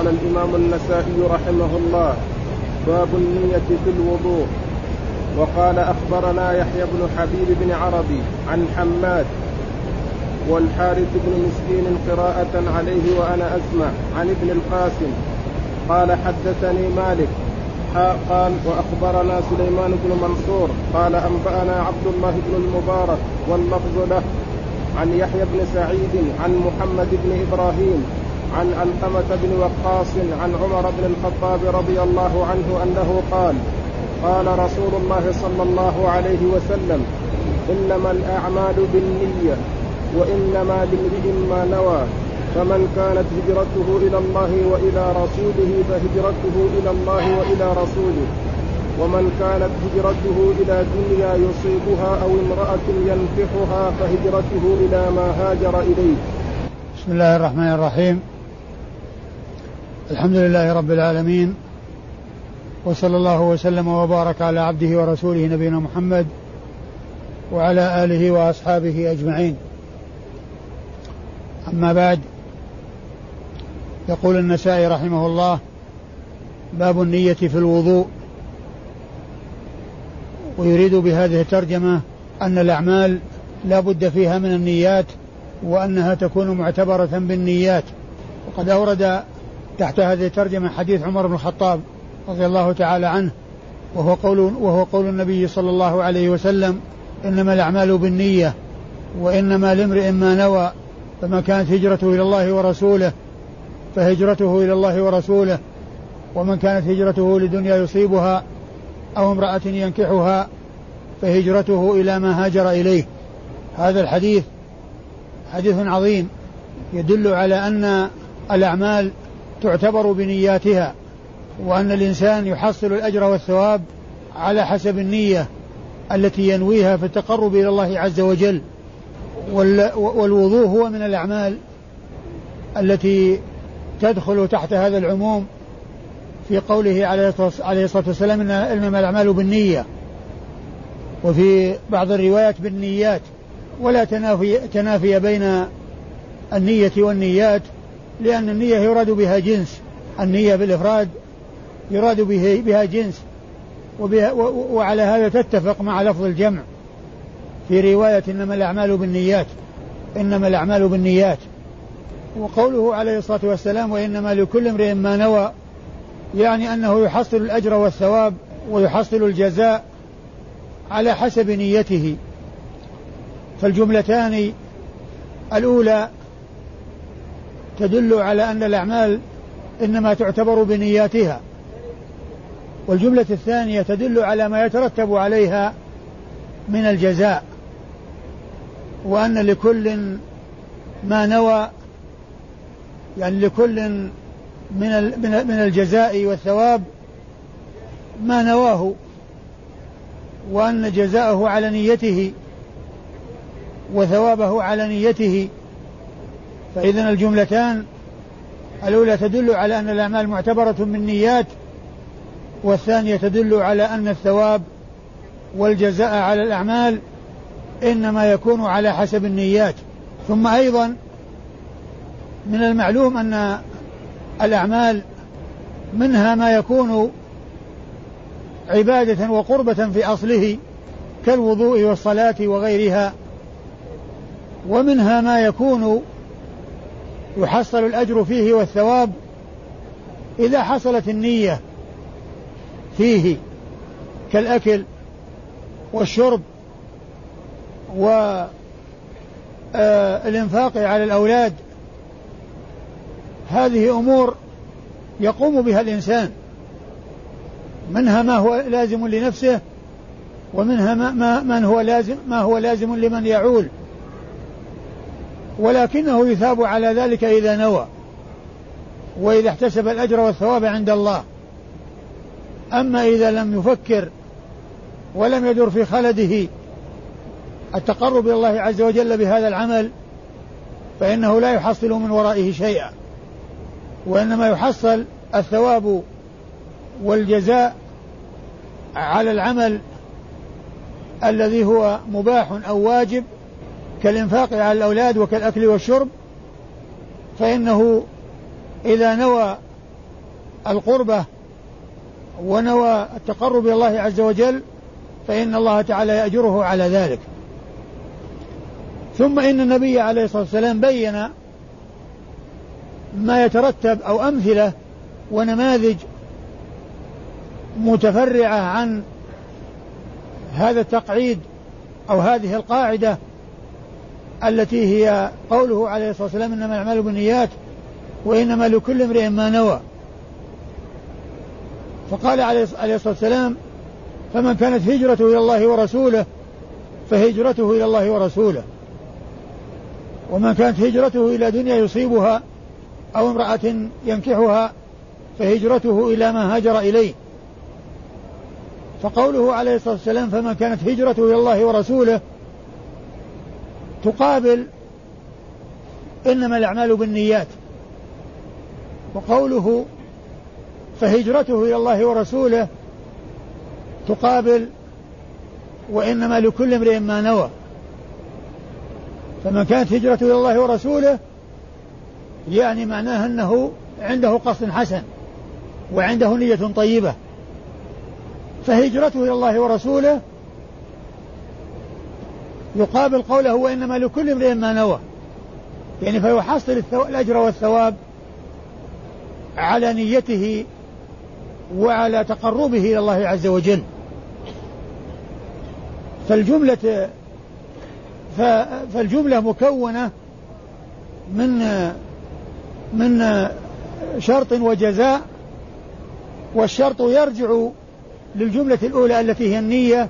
قال الإمام النسائي رحمه الله باب النية في الوضوء. وقال أخبرنا يحيى بن حبيب بن عربي عن حماد والحارث بن مسكين قراءة عليه وأنا أسمع عن ابن القاسم. قال حدثني مالك قال وأخبرنا سليمان بن منصور قال أنبأنا عبد الله بن المبارك واللفظ له عن يحيى بن سعيد عن محمد بن إبراهيم عن علقمة بن وقاص عن عمر بن الخطاب رضي الله عنه أنه قال قال رسول الله صلى الله عليه وسلم إنما الأعمال بالنية وإنما لامرئ ما نوى فمن كانت هجرته إلى الله وإلى رسوله فهجرته إلى الله وإلى رسوله ومن كانت هجرته إلى دنيا يصيبها أو امرأة ينكحها فهجرته إلى ما هاجر إليه. بسم الله الرحمن الرحيم. الحمد لله رب العالمين وصلى الله وسلم وبارك على عبده ورسوله نبينا محمد وعلى آله وأصحابه أجمعين. أما بعد يقول النسائي رحمه الله باب النية في الوضوء ويريد بهذه الترجمة أن الأعمال لا بد فيها من النيات وأنها تكون معتبرة بالنيات وقد أورد تحت هذه الترجمة حديث عمر بن الخطاب رضي الله تعالى عنه وهو قول وهو قول النبي صلى الله عليه وسلم إنما الأعمال بالنية وإنما لامرئ ما نوى فما كانت هجرته إلى الله ورسوله فهجرته إلى الله ورسوله ومن كانت هجرته لدنيا يصيبها أو امرأة ينكحها فهجرته إلى ما هاجر إليه. هذا الحديث حديث عظيم يدل على أن الأعمال تعتبر بنياتها وأن الإنسان يحصل الأجر والثواب على حسب النية التي ينويها في التقرب إلى الله عز وجل. والوضوء هو من الأعمال التي تدخل تحت هذا العموم في قوله عليه الصلاة والسلام إن إنما الأعمال بالنية. وفي بعض الروايات بالنيات. ولا تنافي, تنافي بين النية والنيات. لأن النية يراد بها جنس. النية بالإفراد يراد به بها جنس. وبها وعلى هذا تتفق مع لفظ الجمع. في رواية إنما الأعمال بالنيات. إنما الأعمال بالنيات. وقوله عليه الصلاة والسلام وإنما لكل امرئ ما نوى. يعني أنه يحصل الأجر والثواب ويحصل الجزاء على حسب نيته. فالجملتان الأولى تدل على أن الأعمال إنما تعتبر بنياتها. والجملة الثانية تدل على ما يترتب عليها من الجزاء وأن لكل ما نوى يعني لكل من من الجزاء والثواب ما نواه وأن جزاءه على نيته وثوابه على نيته فإذا الجملتان الأولى تدل على أن الأعمال معتبرة من نيات والثانية تدل على أن الثواب والجزاء على الأعمال إنما يكون على حسب النيات. ثم أيضا من المعلوم أن الأعمال منها ما يكون عبادة وقربة في أصله كالوضوء والصلاة وغيرها ومنها ما يكون يحصل الأجر فيه والثواب إذا حصلت النية فيه كالأكل والشرب والإنفاق على الأولاد. هذه أمور يقوم بها الإنسان. منها ما هو لازم لنفسه ومنها ما, ما من هو لازم ما هو لازم لمن يعول. ولكنه يثاب على ذلك إذا نوى وإذا احتسب الأجر والثواب عند الله. أما إذا لم يفكر ولم يدر في خلده التقرب إلى الله عز وجل بهذا العمل فإنه لا يحصل من ورائه شيئا. وإنما يحصل الثواب والجزاء على العمل الذي هو مباح أو واجب كالإنفاق على الأولاد وكالأكل والشرب فإنه إذا نوى القربة ونوى التقرب إلى الله عز وجل فإن الله تعالى يأجره على ذلك. ثم إن النبي عليه الصلاة والسلام بين ما يترتب أو أمثلة ونماذج متفرعة عن هذا التقعيد أو هذه القاعدة التي هي قوله عليه الصلاة والسلام إنما الأعمال بالنيات وإنما لكل امرئ ما نوى. فقال عليه الصلاة والسلام فمن كانت هجرته إلى الله ورسوله فهجرته إلى الله ورسوله. ومن كانت هجرته إلى دنيا يصيبها أو امرأة ينكحها فهجرته إلى ما هاجر إليه. فقوله عليه الصلاة والسلام فمن كانت هجرته إلى الله ورسوله تقابل إنما الأعمال بالنيات. وقوله فهجرته إلى الله ورسوله تقابل وإنما لكل امرئ ما نوى. فمن كانت هجرته إلى الله ورسوله يعني معناه أنه عنده قصد حسن وعنده نية طيبة. فهجرته إلى الله ورسوله يقابل قوله وإنما لكل امرئ ما نوى. يعني فيحصل الأجر والثواب على نيته وعلى تقربه إلى الله عز وجل. فالجملة فالجملة مكونة من من شرط وجزاء والشرط يرجع للجملة الأولى التي هي النية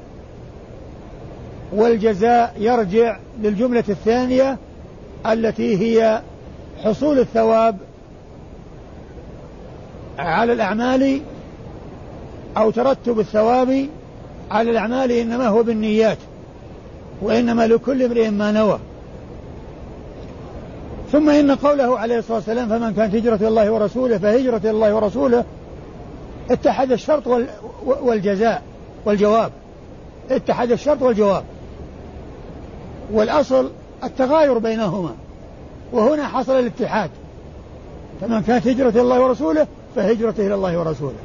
والجزاء يرجع للجملة الثانية التي هي حصول الثواب على الأعمال أو ترتب الثواب على الأعمال إنما هو بالنيات وإنما لكل امرئ ما نوى. ثم إن قوله عليه الصلاة والسلام فمن كانت هجرة الله ورسوله فهجرة الله ورسوله. اتحد الشرط والجزاء والجواب. اتحد الشرط والجواب. والأصل التغاير بينهما. وهنا حصل الاتحاد. فمن كانت هجرة الله ورسوله فهجرته إلى الله ورسوله.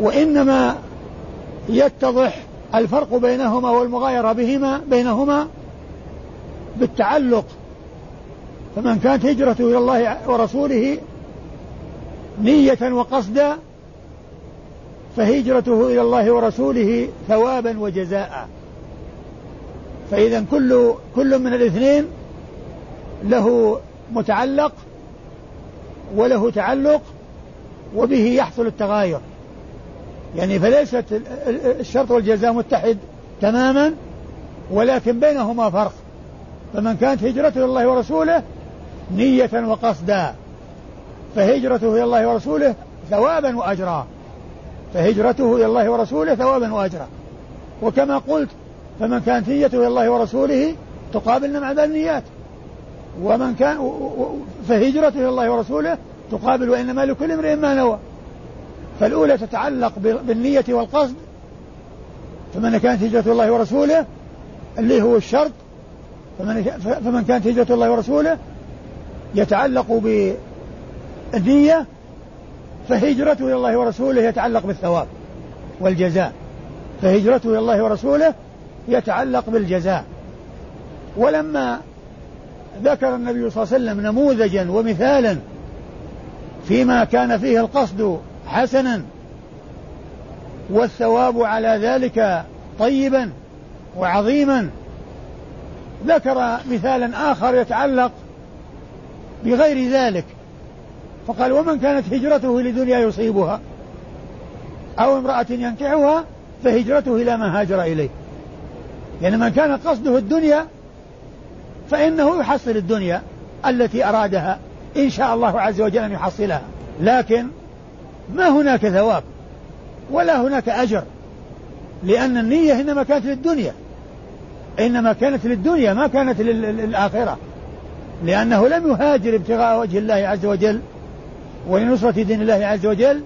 وإنما يتضح الفرق بينهما والمغايرة بهما بينهما بالتعلق. فمن كانت هجرته إلى الله ورسوله نية وقصدا فهجرته إلى الله ورسوله ثوابا وجزاء. فإذا كل كل من الاثنين له متعلق وله تعلق وبه يحصل التغاير. يعني فليست الشرط والجزاء متحد تماما ولكن بينهما فرق. فمن كانت هجرته إلى الله ورسوله نية وقصدا فهجرته إلى الله ورسوله ثوابا وأجرا. فهجرته إلى الله ورسوله ثوابا وأجرا. وكما قلت فمن كانت نيته إلى الله ورسوله تقابل مع النيات. ومن كان فهجرته إلى الله ورسوله تقابل وإنما لكل امرئ ما نوى. فالأولى تتعلق بالنية والقصد. فمن كانت هجرة الله ورسوله اللي هو الشرط. فمن, فمن كانت هجرة الله ورسوله يتعلق بالنية فهجرته إلى الله ورسوله يتعلق بالثواب والجزاء. فهجرته إلى الله ورسوله يتعلق بالجزاء. ولما ذكر النبي صلى الله عليه وسلم نموذجا ومثالا فيما كان فيه القصد حسنا والثواب على ذلك طيبا وعظيما ذكر مثالا آخر يتعلق بغير ذلك. فقال ومن كانت هجرته لدنيا يصيبها أو امرأة ينكحها فهجرته إلى ما هاجر إليه. يعني من كان قصده الدنيا فإنه يحصل الدنيا التي أرادها إن شاء الله عز وجل أن يحصلها. لكن ما هناك ثواب ولا هناك أجر لأن النية إنما كانت للدنيا. إنما كانت للدنيا ما كانت للآخرة. لأنه لم يهاجر ابتغاء وجه الله عز وجل ولنصرة دين الله عز وجل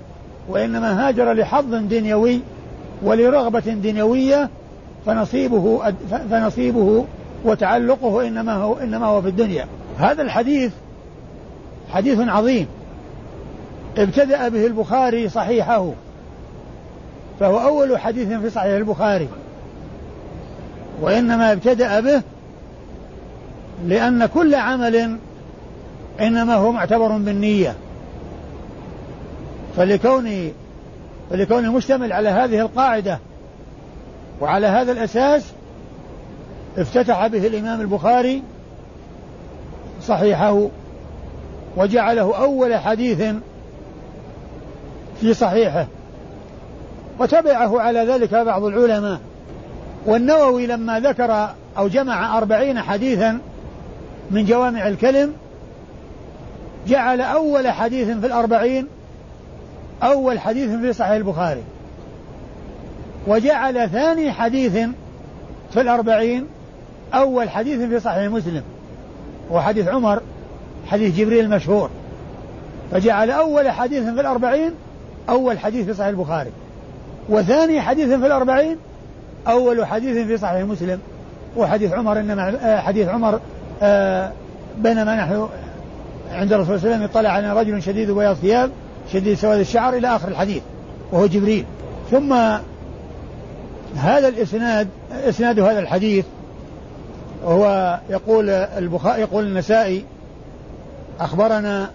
وإنما هاجر لحظ دنيوي ولرغبة دنيوية فنصيبه فنصيبه وتعلقه إنما هو إنما هو في الدنيا. هذا الحديث حديث عظيم. ابتدأ به البخاري صحيحه. فهو أول حديث في صحيح البخاري. وإنما ابتدأ به لأن كل عمل إنما هو معتبر بالنية. فلكون فلكونه مشتمل على هذه القاعدة وعلى هذا الأساس افتتح به الإمام البخاري صحيحه وجعله أول حديث في صحيحه وتبعه على ذلك بعض العلماء. والنووي لما ذكر أو جمع أربعين حديثا من جوامع الكلم جعل أول حديث في الأربعين أول حديث في صحيح البخاري. وجعل ثاني حديث في الأربعين أول حديث في صحيح مسلم وحديث عمر حديث جبريل المشهور. فجعل أول حديث في الأربعين أول حديث في صحيح البخاري. وثاني حديث في الأربعين أول حديث في صحيح مسلم. وحديث عمر إنما آه، حديث عمر آه، بينما نحن عند الرسول صلى الله عليه وسلم اطلع علينا رجل شديد بياض ثياب شديد سواد الشعر إلى آخر الحديث وهو جبريل. ثم هذا الإسناد إسناد هذا الحديث وهو يقول البخاري يقول النسائي أخبرنا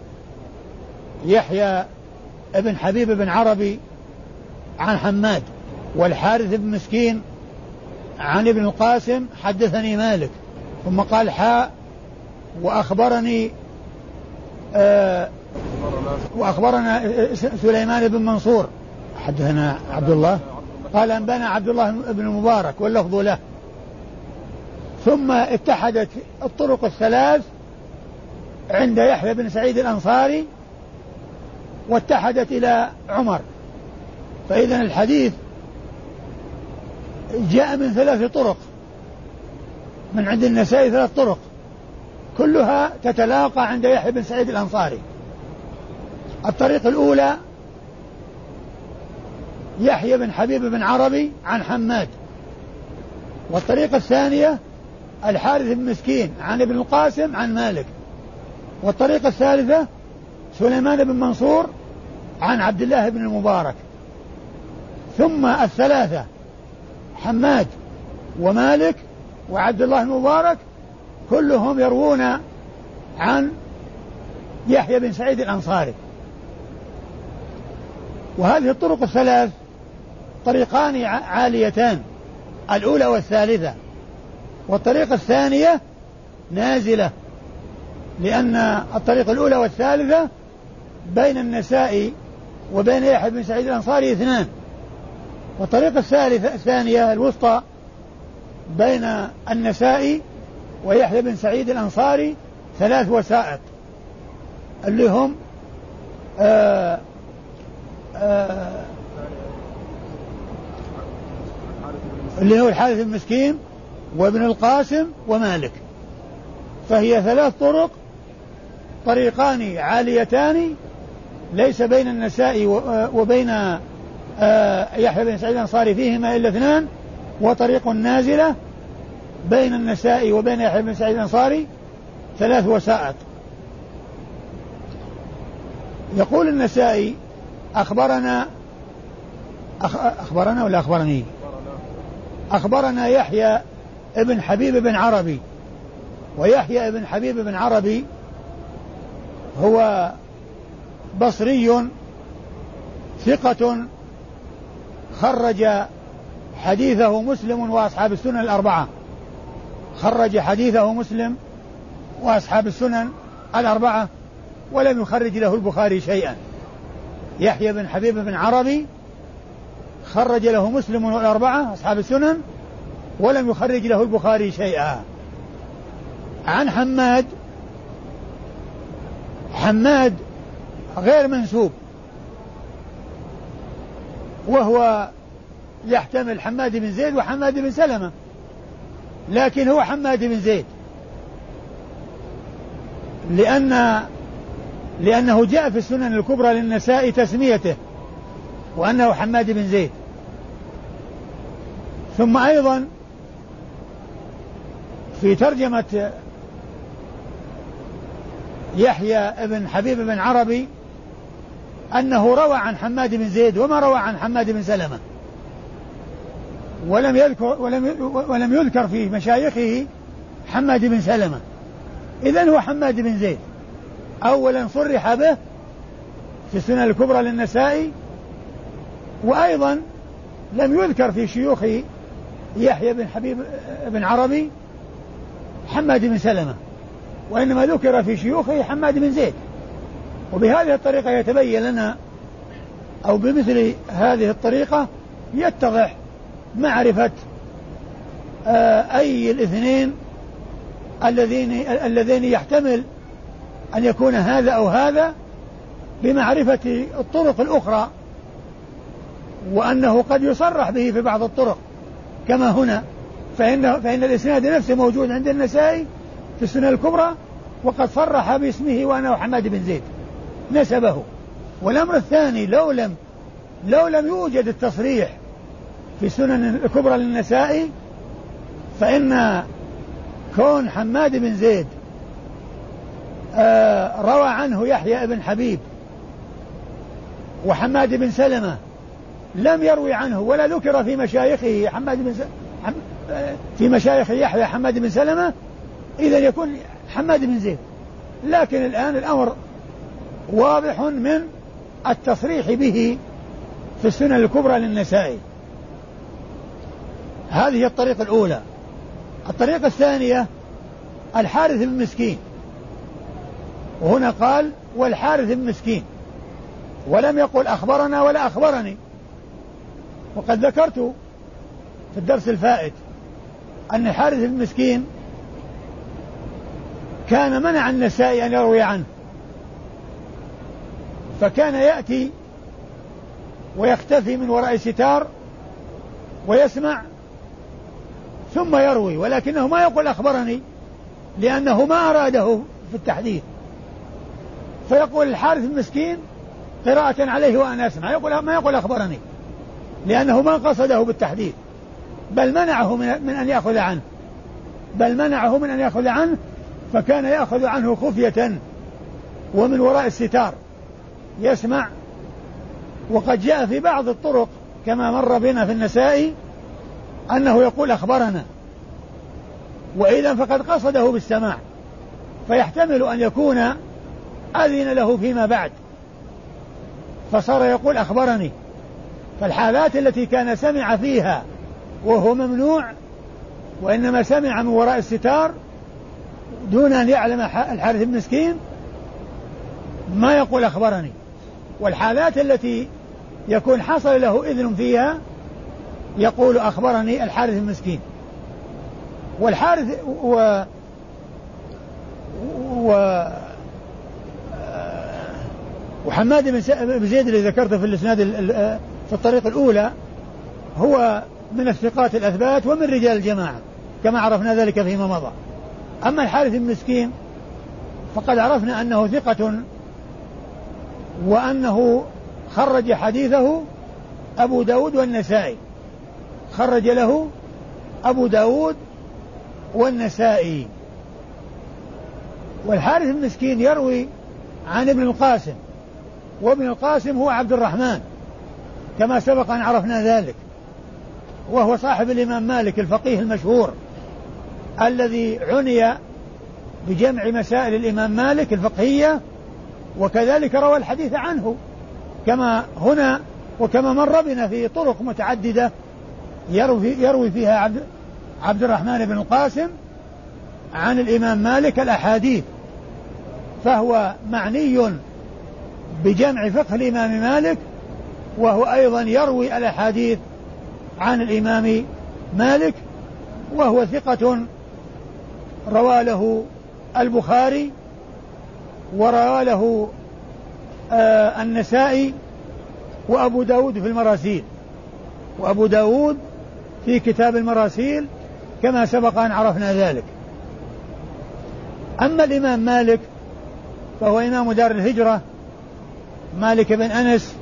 يحيى ابن حبيب بن عربي عن حماد والحارث بن مسكين عن ابن القاسم حدثني مالك ثم قال حاء وأخبرني آه وأخبرنا سليمان بن منصور حدثنا عبد الله. قال أنبانا عبد الله بن المبارك واللفظ له. ثم اتحدت الطرق الثلاث عند يحيى بن سعيد الأنصاري واتحدت إلى عمر. فإذا الحديث جاء من ثلاث طرق من عند النسائي ثلاث طرق كلها تتلاقى عند يحيى بن سعيد الأنصاري. الطريق الأولى يحيى بن حبيب بن عربي عن حماد. والطريقة الثانية الحارث بن مسكين عن ابن القاسم عن مالك. والطريقة الثالثة سليمان بن منصور عن عبد الله بن المبارك. ثم الثلاثة حماد ومالك وعبد الله المبارك كلهم يروون عن يحيى بن سعيد الأنصاري. وهذه الطرق الثلاث طريقان عاليتان. الأولى والثالثة. والطريقة الثانية نازلة لأن الطريقة الأولى والثالثة بين النساء وبين يحيى بن سعيد الأنصاري اثنان. والطريقة الثالثة الثانية الوسطى بين النساء ويحيى بن سعيد الأنصاري ثلاث وسائط اللي هم آآ آآ اللي هو الحارث المسكين وابن القاسم ومالك. فهي ثلاث طرق طريقان عاليتان ليس بين النساء وبين آه، يحيى بن سعيد الأنصاري فيهما إلا اثنان وطريق نازلة بين النساء وبين يحيى بن سعيد الأنصاري ثلاث وسائط يقول النسائي أخبرنا أخبرنا ولا أخبرني؟ أخبرنا يحيى ابن حبيب بن عربي. ويحيى ابن حبيب بن عربي هو بصري ثقة خرج حديثه مسلم وأصحاب السنن الأربعة. خرج حديثه مسلم وأصحاب السنن الأربعة ولم يخرج له البخاري شيئا. يحيى بن حبيب بن عربي خرج له مسلم والأربعة أصحاب السنن ولم يخرج له البخاري شيئا. عن حماد حماد غير منسوب. وهو يحتمل حماد بن زيد وحماد بن سلمة لكن هو حماد بن زيد. لأن لأنه جاء في السنن الكبرى للنساء تسميته. وأنه حماد بن زيد. ثم أيضا في ترجمة يحيى بن حبيب بن عربي أنه روى عن حماد بن زيد وما روى عن حماد بن سلمة. ولم يذكر ولم ولم يذكر في مشايخه حماد بن سلمة. إذا هو حماد بن زيد. أولا صرح به في السنن الكبرى للنسائي وأيضا لم يذكر في شيوخ يحيى بن حبيب بن عربي حماد بن سلمة وإنما ذكر في شيوخه حماد بن زيد. وبهذه الطريقة يتبين لنا أو بمثل هذه الطريقة يتضح معرفة آه، أي الاثنين الذين الذين يحتمل أن يكون هذا أو هذا بمعرفة الطرق الأخرى. وأنه قد يصرح به في بعض الطرق كما هنا. فإن فإن الإسناد نفسه موجود عند النسائي في السنة الكبرى وقد صرح باسمه وأنه حماد بن زيد. نسبه. والأمر الثاني لو لم لو لم يوجد التصريح في السنن الكبرى للنسائي فإن كون حماد بن زيد آه روى عنه يحيى بن حبيب وحماد بن سلمة لم يروي عنه ولا ذكر في مشايخه حماد بن. في مشايخ يحيى حماد بن سلمة إذا يكون حماد بن زيد. لكن الآن الأمر واضح من التصريح به في السنن الكبرى للنسائي. هذه الطريقة الأولى. الطريقة الثانية الحارث بن مسكين. وهنا قال والحارث بن مسكين. ولم يقل أخبرنا ولا أخبرني. وقد ذكرت في الدرس الفائت أن الحارث بن مسكين كان منع النسائي أن يروي عنه فكان يأتي ويختفي من وراء ستار ويسمع ثم يروي ولكنه ما يقول أخبرني لأنه ما أراده في التحديث فيقول الحارث المسكين قراءة عليه وأنا أسمع يقول ما يقول أخبرني. لأنه ما قصده بالتحديث بل منعه من, أن يأخذ عنه. بل منعه من أن يأخذ عنه فكان يأخذ عنه خفية ومن وراء الستار. يسمع وقد جاء في بعض الطرق كما مر بنا في النسائي أنه يقول أخبرنا. وإذا فقد قصده بالسماع. فيحتمل أن يكون أذن له فيما بعد. فصار يقول أخبرني. فالحالات التي كان سمع فيها وهو ممنوع وإنما سمع من وراء الستار دون أن يعلم الحارث المسكين ما يقول أخبرني. والحالات التي يكون حصل له إذن فيها يقول أخبرني الحارث المسكين والحارث و و وحماد بن زيد الذي ذكرته في الإسناد في الطريق الأولى هو من الثقات الأثبات ومن رجال الجماعة كما عرفنا ذلك فيما مضى. أما الحارث المسكين فقد عرفنا أنه ثقة وأنه خرج حديثه أبو داود والنسائي. خرج له أبو داود والنسائي. والحارث المسكين يروي عن ابن القاسم وابن القاسم هو عبد الرحمن. كما سبق أن عرفنا ذلك. وهو صاحب الإمام مالك الفقيه المشهور الذي عني بجمع مسائل الإمام مالك الفقهية وكذلك روى الحديث عنه كما هنا وكما مر بنا في طرق متعددة يروي, يروي فيها عبد, عبد الرحمن بن القاسم عن الإمام مالك الأحاديث. فهو معني بجمع فقه الإمام مالك وهو أيضا يروي الأحاديث عن الإمام مالك وهو ثقة روى له البخاري وروى له آه النسائي وأبو داود في المراسيل. وأبو داود في كتاب المراسيل كما سبق أن عرفنا ذلك. أما الإمام مالك فهو إمام دار الهجرة مالك بن أنس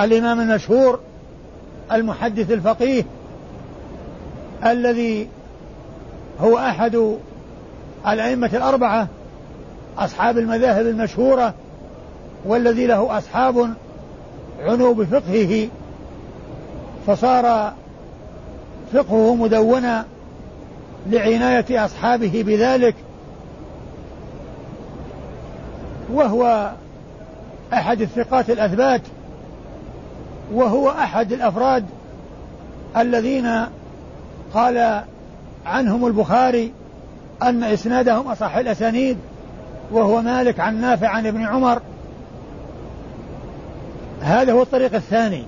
الإمام المشهور المحدث الفقيه الذي هو أحد الأئمة الأربعة أصحاب المذاهب المشهورة والذي له أصحاب عنوا بفقهه فصار فقهه مدونا لعناية أصحابه بذلك وهو أحد الثقات الأثبات وهو أحد الأفراد الذين قال عنهم البخاري أن إسنادهم أصح الأسانيد وهو مالك عن نافع عن ابن عمر. هذا هو الطريق الثاني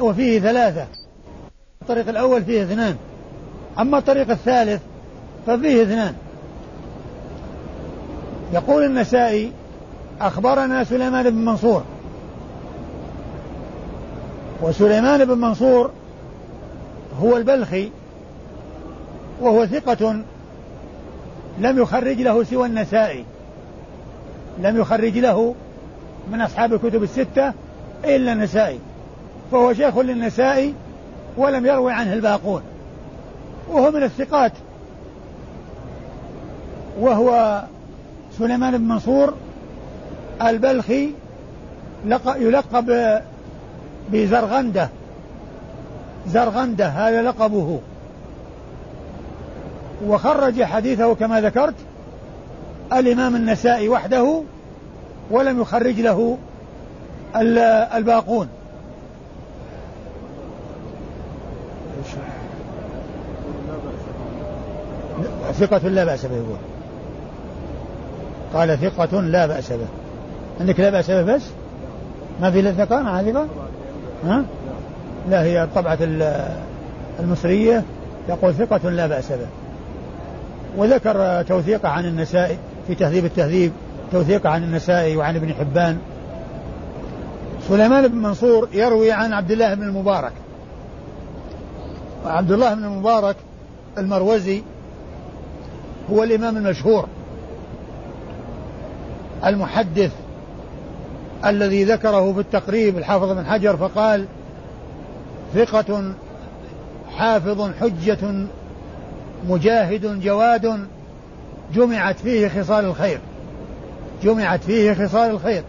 وفيه ثلاثة. الطريق الأول فيه اثنان أما الطريق الثالث ففيه اثنان. يقول النسائي أخبرنا سليمان بن منصور وسليمان بن منصور هو البلخي وهو ثقة لم يخرج له سوى النسائي لم يخرج له من أصحاب الكتب الستة إلا النسائي فهو شيخ للنسائي ولم يروي عنه الباقون وهو من الثقات وهو سليمان بن منصور البلخي يلقب بزرغندة. زرغندة هذا لقبه. وخرج حديثه كما ذكرت الإمام النسائي وحده ولم يخرج له الباقون. ثقة لا بأس به يقول قال ثقة لا بأس به. عندك لا بأس به بس؟ ما في ثقة مع ثقة؟ ها؟ لا هي الطبعة المصرية يقول ثقة لا بأس به. وذكر توثيقه عن النسائي في تهذيب التهذيب توثيقه عن النسائي وعن ابن حبان. سليمان بن منصور يروي عن عبد الله بن المبارك. وعبد الله بن المبارك المروزي هو الإمام المشهور المحدث الذي ذكره في التقريب الحافظ بن حجر فقال ثقة حافظ حجة مجاهد جواد جمعت فيه خصال الخير. جمعت فيه خصال الخير.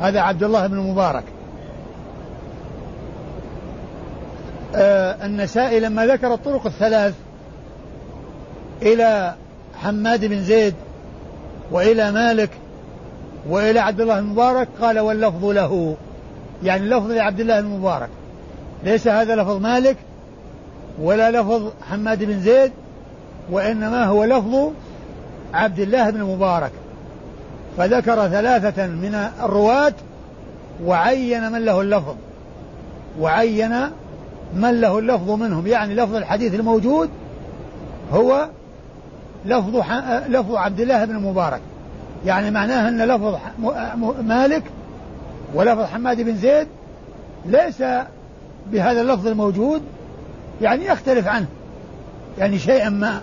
هذا عبد الله بن المبارك. آه النسائي لما ذكر الطرق الثلاث إلى حماد بن زيد وإلى مالك وإلى عبد الله المبارك قال واللفظ له. يعني اللفظ لعبد الله المبارك. ليس هذا لفظ مالك ولا لفظ حماد بن زيد وإنما هو لفظ عبد الله بن مبارك فذكر ثلاثة من الرواة وعين من له اللفظ. وعين من له اللفظ منهم. يعني لفظ الحديث الموجود هو لفظ لفظ عبد الله بن مبارك يعني معناه أن لفظ مالك ولفظ حماد بن زيد ليس بهذا اللفظ الموجود يعني يختلف عنه يعني شيئا ما.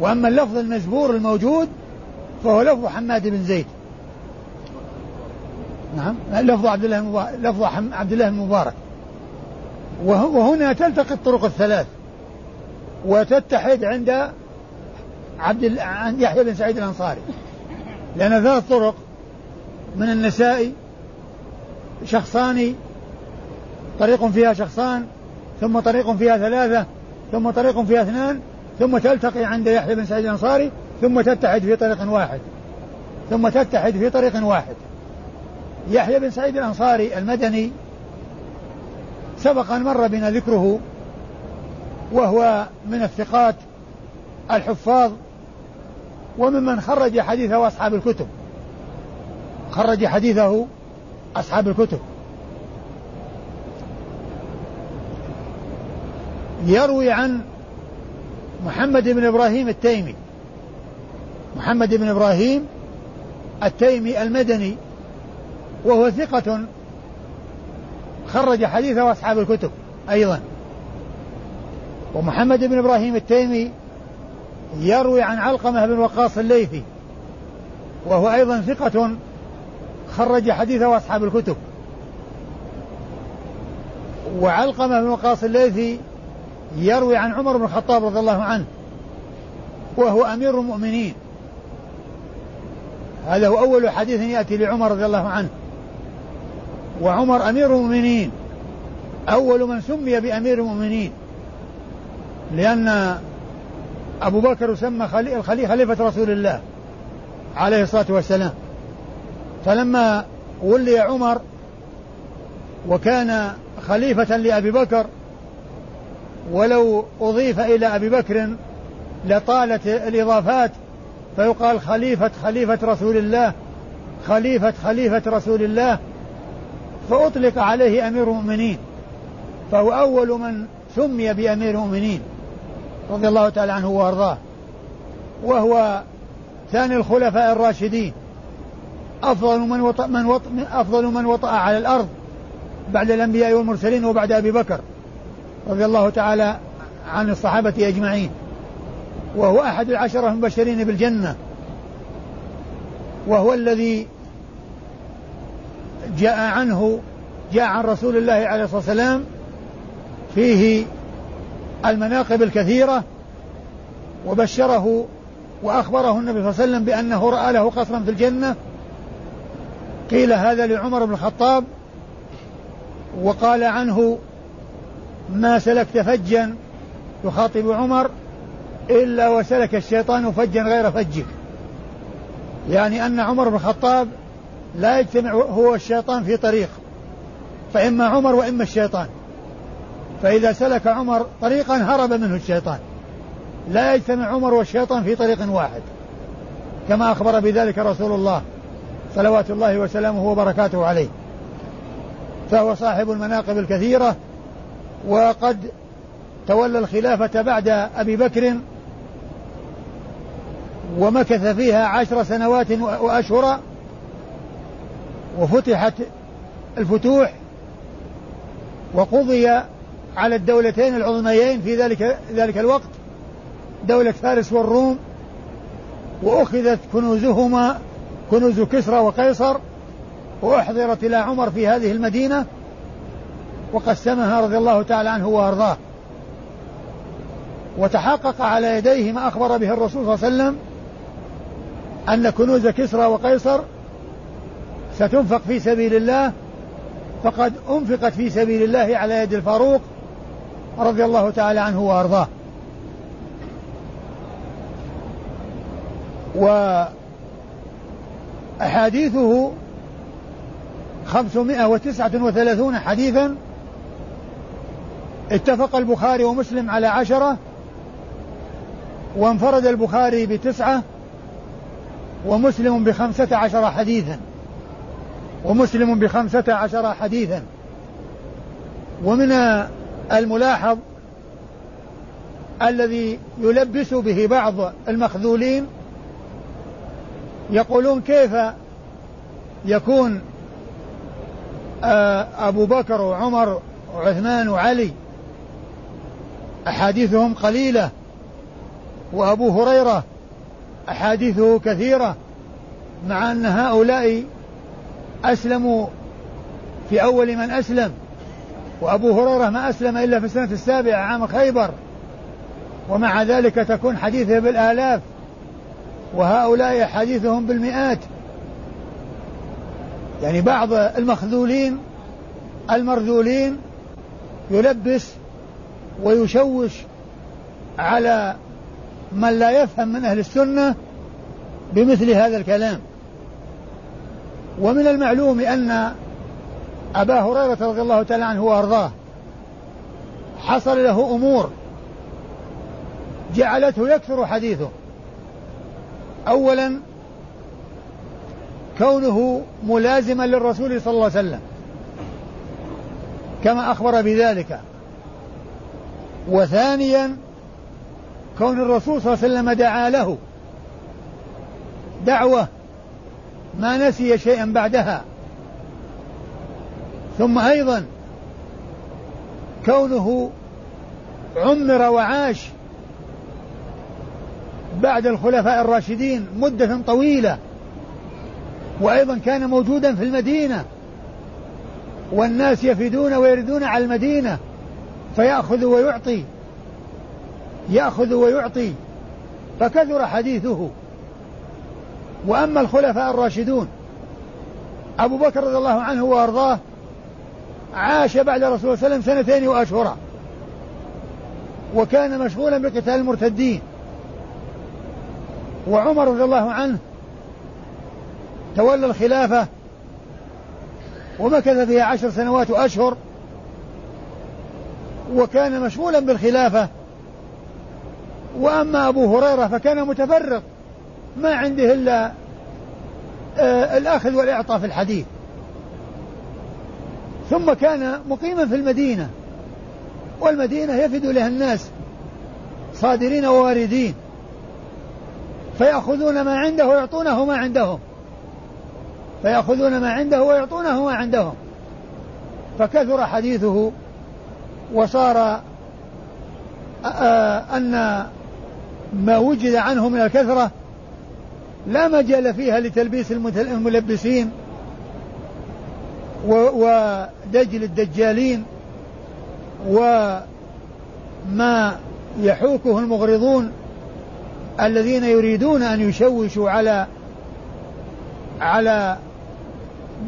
وأما اللفظ المزبور الموجود فهو لفظ حماد بن زيد. نعم لفظ عبد الله لفظ عبد الله المبارك. وهنا تلتقي الطرق الثلاث. وتتحد عند عبد يحيى بن سعيد الأنصاري. لأن ثلاث طرق من النسائي شخصان طريق فيها شخصان ثم طريق فيها ثلاثة ثم طريق فيها اثنان ثم تلتقي عند يحيى بن سعيد الأنصاري ثم تتحد في طريق واحد ثم تتحد في طريق واحد. يحيى بن سعيد الأنصاري المدني سبق أن مر بنا ذكره وهو من الثقات الحفاظ وممن خرج حديثه أصحاب الكتب. خرج حديثه أصحاب الكتب. يروي عن محمد بن إبراهيم التيمي. محمد بن إبراهيم التيمي المدني وهو ثقة خرج حديثه أصحاب الكتب أيضا. ومحمد بن إبراهيم التيمي يروي عن علقمة بن وقاص الليثي وهو أيضا ثقة خرج حديثه أصحاب الكتب. وعلقمة بن وقاص الليثي يروي عن عمر بن الخطاب رضي الله عنه وهو أمير المؤمنين. هذا هو أول حديث يأتي لعمر رضي الله عنه. وعمر أمير المؤمنين أول من سمي بأمير المؤمنين لأن أبو بكر يسمى خليفة رسول الله عليه الصلاة والسلام. فلما ولي عمر وكان خليفة لأبي بكر ولو أضيف إلى أبي بكر لطالت الإضافات فيقال خليفة خليفة رسول الله خليفة خليفة رسول الله فأطلق عليه أمير المؤمنين. فهو أول من سمي بأمير المؤمنين. رضي الله تعالى عنه وأرضاه. وهو ثاني الخلفاء الراشدين. أفضل من وطأ من وطأ أفضل من وطأ على الأرض بعد الأنبياء والمرسلين وبعد أبي بكر رضي الله تعالى عن الصحابة أجمعين. وهو أحد العشرة المبشرين بالجنة. وهو الذي جاء عنه جاء عن رسول الله عليه الصلاة والسلام فيه المناقب الكثيرة وبشره وأخبره النبي صلى الله عليه وسلم بأنه رأى له قصرا في الجنة. قيل هذا لعمر بن الخطاب وقال عنه ما سلكت فجا يخاطب عمر إلا وسلك الشيطان فجا غير فجك. يعني أن عمر بن الخطاب لا يجتمع هو الشيطان في طريق فإما عمر وإما الشيطان. فإذا سلك عمر طريقا هرب منه الشيطان. لا يجتمع عمر والشيطان في طريق واحد. كما أخبر بذلك رسول الله صلوات الله وسلامه وبركاته عليه. فهو صاحب المناقب الكثيرة وقد تولى الخلافة بعد أبي بكر ومكث فيها عشر سنوات وأشهرا وفتحت الفتوح وقضي على الدولتين العظميين في ذلك ذلك الوقت. دولة فارس والروم وأخذت كنوزهما كنوز كسرى وقيصر وأحضرت إلى عمر في هذه المدينة وقسمها رضي الله تعالى عنه وأرضاه. وتحقق على يديه ما أخبر به الرسول صلى الله عليه وسلم أن كنوز كسرى وقيصر ستنفق في سبيل الله فقد أنفقت في سبيل الله على يد الفاروق رضي الله تعالى عنه وأرضاه. وأحاديثه خمسمائة وتسعة وثلاثون حديثا اتفق البخاري ومسلم على عشرة وانفرد البخاري بتسعة ومسلم بخمسة عشر حديثا ومسلم بخمسة عشر حديثا. ومن الملاحظ الذي يلبس به بعض المخذولين يقولون كيف يكون آه، أبو بكر وعمر وعثمان وعلي أحاديثهم قليلة وأبو هريرة أحاديثه كثيرة مع أن هؤلاء أسلموا في أول من أسلم. وأبو هريرة ما أسلم إلا في السنة السابعة عام خيبر. ومع ذلك تكون حديثه بالآلاف. وهؤلاء حديثهم بالمئات. يعني بعض المخذولين المرذولين يلبس ويشوش على من لا يفهم من أهل السنة بمثل هذا الكلام. ومن المعلوم أن أبا هريرة رضي الله تعالى عنه وأرضاه. حصل له أمور. جعلته يكثر حديثه. أولا كونه ملازما للرسول صلى الله عليه وسلم. كما أخبر بذلك. وثانيا كون الرسول صلى الله عليه وسلم دعا له. دعوة. ما نسي شيئا بعدها. ثم أيضا كونه عمر وعاش بعد الخلفاء الراشدين مدة طويلة وأيضا كان موجودا في المدينة والناس يفدون ويردون على المدينة فيأخذ ويعطي يأخذ ويعطي فكثر حديثه. وأما الخلفاء الراشدون أبو بكر رضي الله عنه وأرضاه عاش بعد الرسول صلى الله عليه وسلم سنتين وأشهرا وكان مشغولا بقتال المرتدين. وعمر رضي الله عنه تولى الخلافة ومكث فيها عشر سنوات وأشهر. وكان مشغولا بالخلافة. وأما أبو هريرة فكان متفرق. ما عنده إلا آه الأخذ والإعطاء في الحديث. ثم كان مقيما في المدينة. والمدينة يفد لها الناس صادرين وواردين. فيأخذون ما عنده ويعطونه ما عندهم. فيأخذون ما عنده ويعطونه ما عندهم. فكثر حديثه وصار أن ما وجد عنه من الكثرة لا مجال فيها لتلبيس الملبسين. ودجل الدجالين وما يحوكه المغرضون الذين يريدون أن يشوشوا على على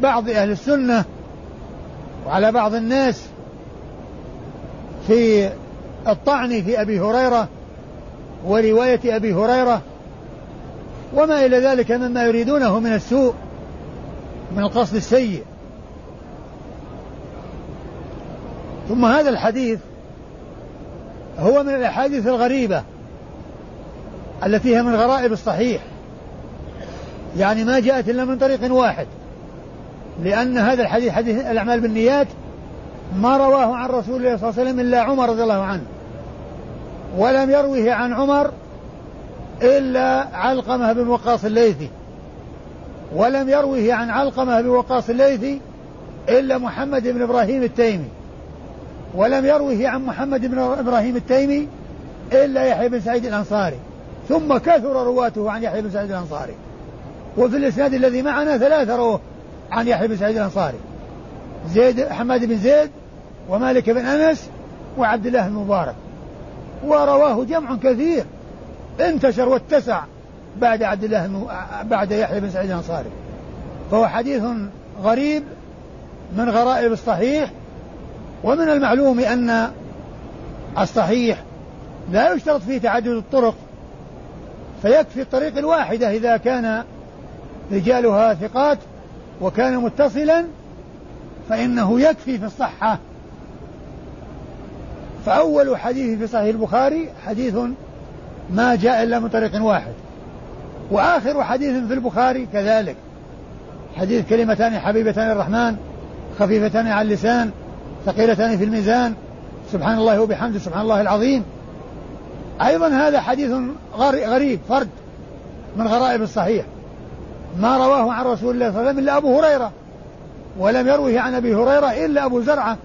بعض أهل السنة وعلى بعض الناس في الطعن في أبي هريرة ورواية أبي هريرة وما إلى ذلك مما يريدونه من السوء من القصد السيء. ثم هذا الحديث هو من الأحاديث الغريبة التي هي من غرائب الصحيح. يعني ما جاءت إلا من طريق واحد لأن هذا الحديث حديث الأعمال بالنيات ما رواه عن رسول الله صلى الله عليه وسلم إلا عمر رضي الله عنه ولم يروه عن عمر إلا علقمة بن وقاص الليثي ولم يروه عن علقمة بن وقاص الليثي إلا محمد بن إبراهيم التيمي. ولم يروه عن محمد بن إبراهيم التيمي إلا يحيى بن سعيد الأنصاري. ثم كثر رواته عن يحيى بن سعيد الأنصاري. وفي الإسناد الذي معنا ثلاثة رواه عن يحيى بن سعيد الأنصاري. زيد حماد بن زيد ومالك بن أنس وعبد الله المبارك ورواه جمع كثير انتشر واتسع بعد عبد الله الم... بعد يحيى بن سعيد الأنصاري. فهو حديث غريب من غرائب الصحيح ومن المعلوم أن الصحيح لا يشترط فيه تعدد الطرق فيكفي الطريق الواحدة إذا كان رجالها ثقات وكان متصلا فإنه يكفي في الصحة. فأول حديث في صحيح البخاري حديث ما جاء إلا من طريق واحد وآخر حديث في البخاري كذلك. حديث كلمتان حبيبتان الرحمن خفيفتان على اللسان ثقيلتان في الميزان. سبحان الله وبحمده سبحان الله العظيم. أيضا هذا حديث غريب فرد من غرائب الصحيح. ما رواه عن رسول الله صلى الله عليه وسلم إلا أبو هريرة ولم يروه عن أبي هريرة إلا أبو زرعة.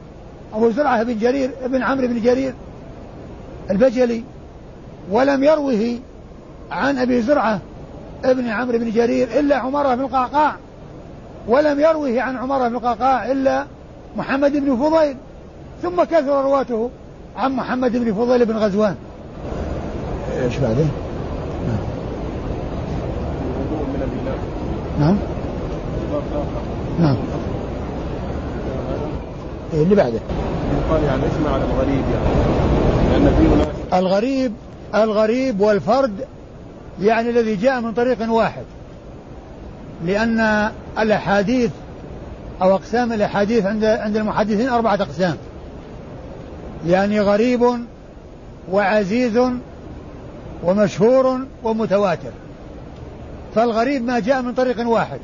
أبو زرعة بن جرير بن عمرو بن جرير البجلي ولم يروه عن أبي زرعة ابن عمرو بن جرير إلا عمارة بن القعقاع. ولم يروه عن عمارة بن القعقاع إلا محمد بن فضيل ثم كثر رواته عن محمد بن فضيل بن غزوان. إيش بعدين؟ نعم. نعم. إيه اللي بعده؟ يقال يعني اسمع على الغريب يعني. لأن في ناس الغريب الغريب والفرد يعني الذي جاء من طريق واحد. لأن الأحاديث أو أقسام الأحاديث عند عند المحدثين أربعة أقسام. يعني غريب وعزيز ومشهور ومتواتر. فالغريب ما جاء من طريق واحد.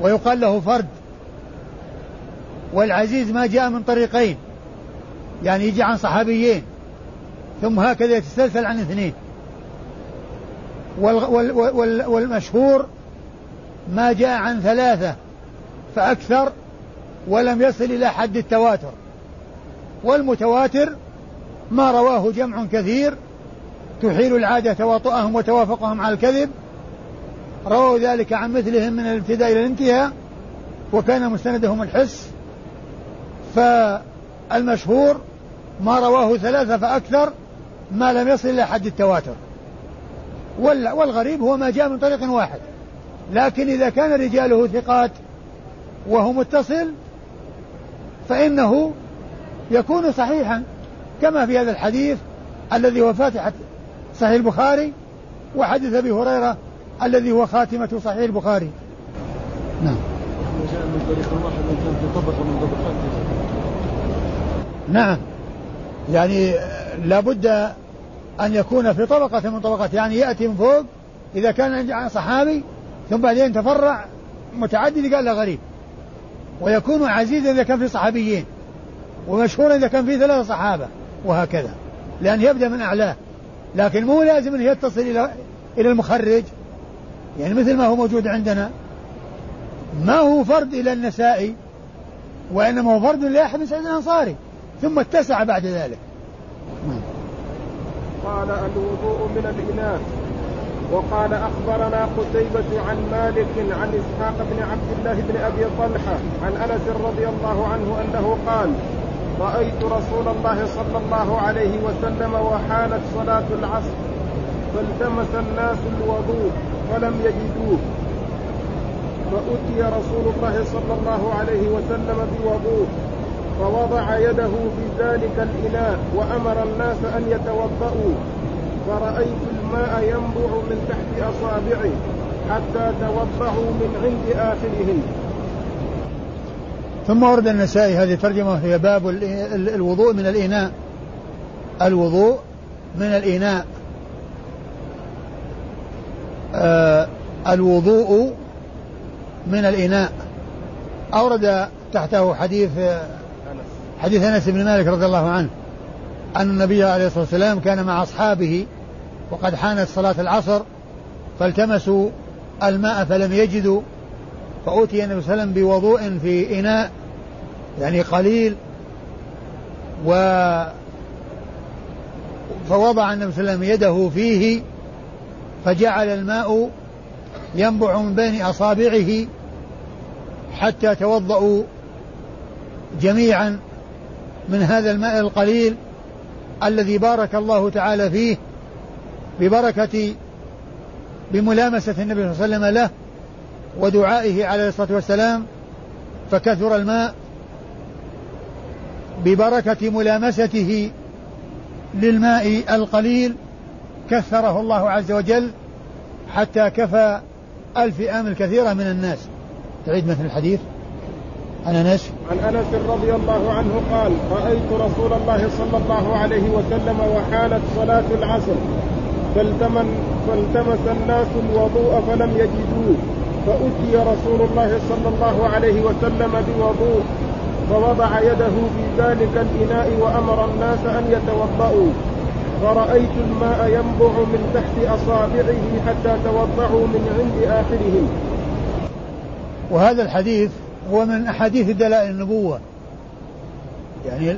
ويقال له فرد. والعزيز ما جاء من طريقين. يعني يجي عن صحابيين. ثم هكذا يتسلسل عن اثنين. والمشهور ما جاء عن ثلاثة فأكثر ولم يصل إلى حد التواتر. والمتواتر ما رواه جمع كثير تحيل العادة تواطؤهم وتوافقهم على الكذب. رووا ذلك عن مثلهم من الابتداء إلى الانتهاء وكان مستندهم الحس. فالمشهور ما رواه ثلاثة فأكثر ما لم يصل إلى حد التواتر. والغريب هو ما جاء من طريق واحد. لكن إذا كان رجاله ثقات وهو متصل فإنه يكون صحيحا كما في هذا الحديث الذي هو فاتحة صحيح البخاري وحديث أبي هريرة الذي هو خاتمة صحيح البخاري. نعم. من طريق واحد طبقة من نعم. يعني لابد أن يكون في طبقة من طبقات يعني يأتي من فوق إذا كان صحابي ثم بعدين تفرع متعدد قال له غريب. ويكون عزيزا إذا كان في صحابيين ومشهورا إذا كان في ثلاثة صحابة وهكذا. لأن يبدأ من أعلاه لكن مو لازم أن يتصل إلى إلى المخرج. يعني مثل ما هو موجود عندنا. ما هو فرد إلى النسائي وإنما هو فرد لأحد بن سعيد الأنصاري ثم اتسع بعد ذلك. قال الوضوء من الإناث. وقال أخبرنا قتيبة عن مالك عن إسحاق بن عبد الله بن أبي طلحة عن أنس رضي الله عنه أنه قال رأيت رسول الله صلى الله عليه وسلم وحانت صلاة العصر فالتمس الناس الوضوء فلم يجدوه. فأتي رسول الله صلى الله عليه وسلم بوضوء فوضع يده في ذلك الإناء وأمر الناس أن يتوضأوا فرأيت الماء ينبع من تحت أصابعه حتى توضأوا من عند آخرهم ثم ورد النسائي هذه الترجمة هي باب الوضوء من الإناء. الوضوء من الإناء. آه الوضوء من الإناء. أورد تحته حديث حديث أنس بن مالك رضي الله عنه أن النبي عليه الصلاة والسلام كان مع أصحابه وقد حانت صلاة العصر فالتمسوا الماء فلم يجدوا فأوتي النبي صلى الله عليه وسلم بوضوء في إناء يعني قليل و فوضع النبي صلى الله عليه وسلم يده فيه فجعل الماء ينبع من بين أصابعه حتى توضأوا جميعا من هذا الماء القليل الذي بارك الله تعالى فيه ببركة بملامسة النبي صلى الله عليه وسلم له ودعائه عليه الصلاة والسلام فكثر الماء ببركة ملامسته للماء القليل كثره الله عز وجل حتى كفى الفئام الكثيرة من الناس. تعيد مثل الحديث. عن انس عن أنس رضي الله عنه قال رأيت رسول الله صلى الله عليه وسلم وحانت صلاة العصر. فالتمن فالتمس الناس الوضوء فلم يجدوه فأتي رسول الله صلى الله عليه وسلم بوضوء فوضع يده في ذلك الإناء وأمر الناس أن يتوضأوا فرأيت الماء ينبع من تحت أصابعه حتى توضعوا من عند آخرهم. وهذا الحديث هو من أحاديث دلائل النبوة. يعني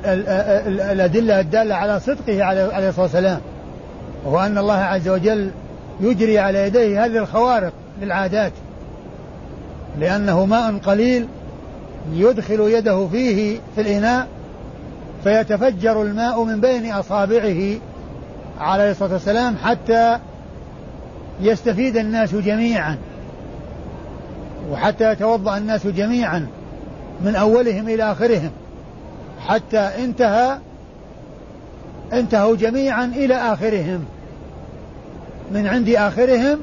الأدلة الدالة على صدقه عليه الصلاة والسلام. وهو أن الله عز وجل يجري على يديه هذه الخوارق للعادات لأنه ماء قليل يدخل يده فيه في الإناء فيتفجر الماء من بين أصابعه عليه الصلاة والسلام حتى يستفيد الناس جميعا وحتى يتوضأ الناس جميعا من أولهم إلى آخرهم حتى انتهى انتهوا جميعا إلى آخرهم. من عند آخرهم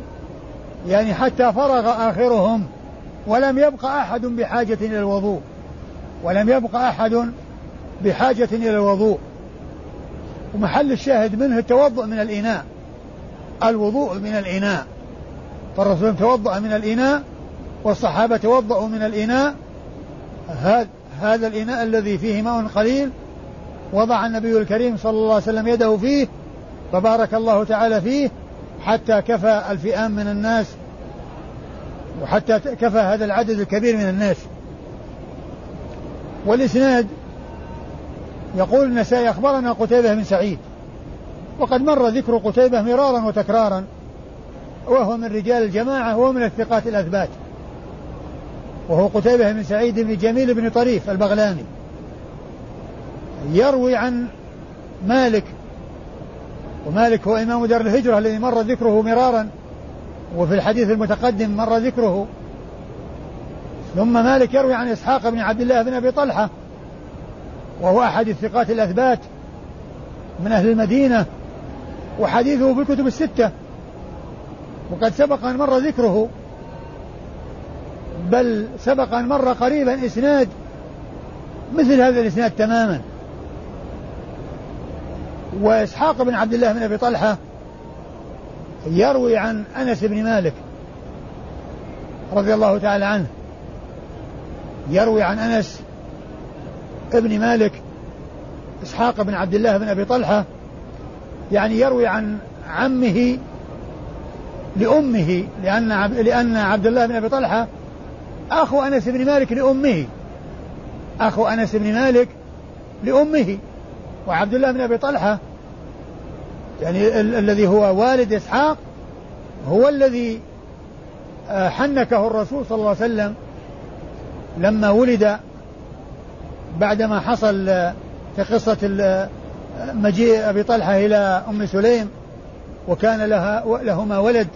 يعني حتى فرغ آخرهم ولم يبق أحد بحاجة إلى الوضوء. ولم يبق أحد بحاجة إلى الوضوء. ومحل الشاهد منه التوضؤ من الإناء. الوضوء من الإناء. فالرسول توضأ من الإناء والصحابة توضأوا من الإناء. هذا الإناء الذي فيه ماء قليل وضع النبي الكريم صلى الله عليه وسلم يده فيه فبارك الله تعالى فيه حتى كفى الفئام من الناس وحتى كفى هذا العدد الكبير من الناس. والإسناد يقول النسائي أخبرنا قتيبة بن سعيد وقد مر ذكر قتيبة مرارا وتكرارا وهو من رجال الجماعة وهو من الثقات الأثبات. وهو قتيبة بن سعيد بن جميل بن طريف البغلاني يروي عن مالك ومالك هو إمام دار الهجرة الذي مر ذكره مرارا وفي الحديث المتقدم مر ذكره. ثم مالك يروي عن إسحاق بن عبد الله بن أبي طلحة وهو أحد الثقات الأثبات من أهل المدينة وحديثه في الكتب الستة. وقد سبق أن مر ذكره بل سبق أن مر قريبا إسناد مثل هذا الإسناد تماما. وإسحاق بن عبد الله بن أبي طلحة يروي عن أنس بن مالك رضي الله تعالى عنه. يروي عن أنس ابن مالك إسحاق بن عبد الله بن أبي طلحة يعني يروي عن عمه لأمه لأن عب... لأن عبد الله بن أبي طلحة أخو أنس بن مالك لأمه. أخو أنس بن مالك لأمه. وعبد الله بن أبي طلحة. يعني ال- الذي هو والد إسحاق هو الذي آه، حنكه الرسول صلى الله عليه وسلم لما ولد بعدما حصل آه، في قصة آه، مجيء أبي طلحة إلى أم سليم وكان لها لهما ولد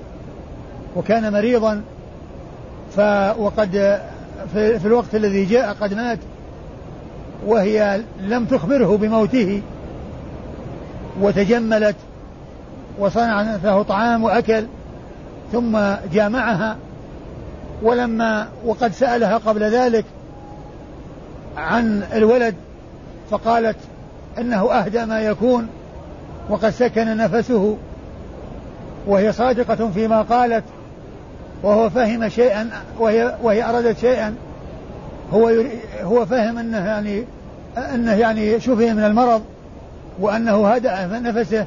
وكان مريضا. ف وقد في الوقت الذي جاء قد مات. وهي لم تخبره بموته وتجملت وصنعت له طعام وأكل ثم جامعها ولما وقد سألها قبل ذلك عن الولد فقالت إنه أهدى ما يكون وقد سكن نفسه وهي صادقة فيما قالت وهو فهم شيئا وهي وهي أرادت شيئا هو هو فهم أنه يعني أنه يعني شفي من المرض وأنه هدأ نفسه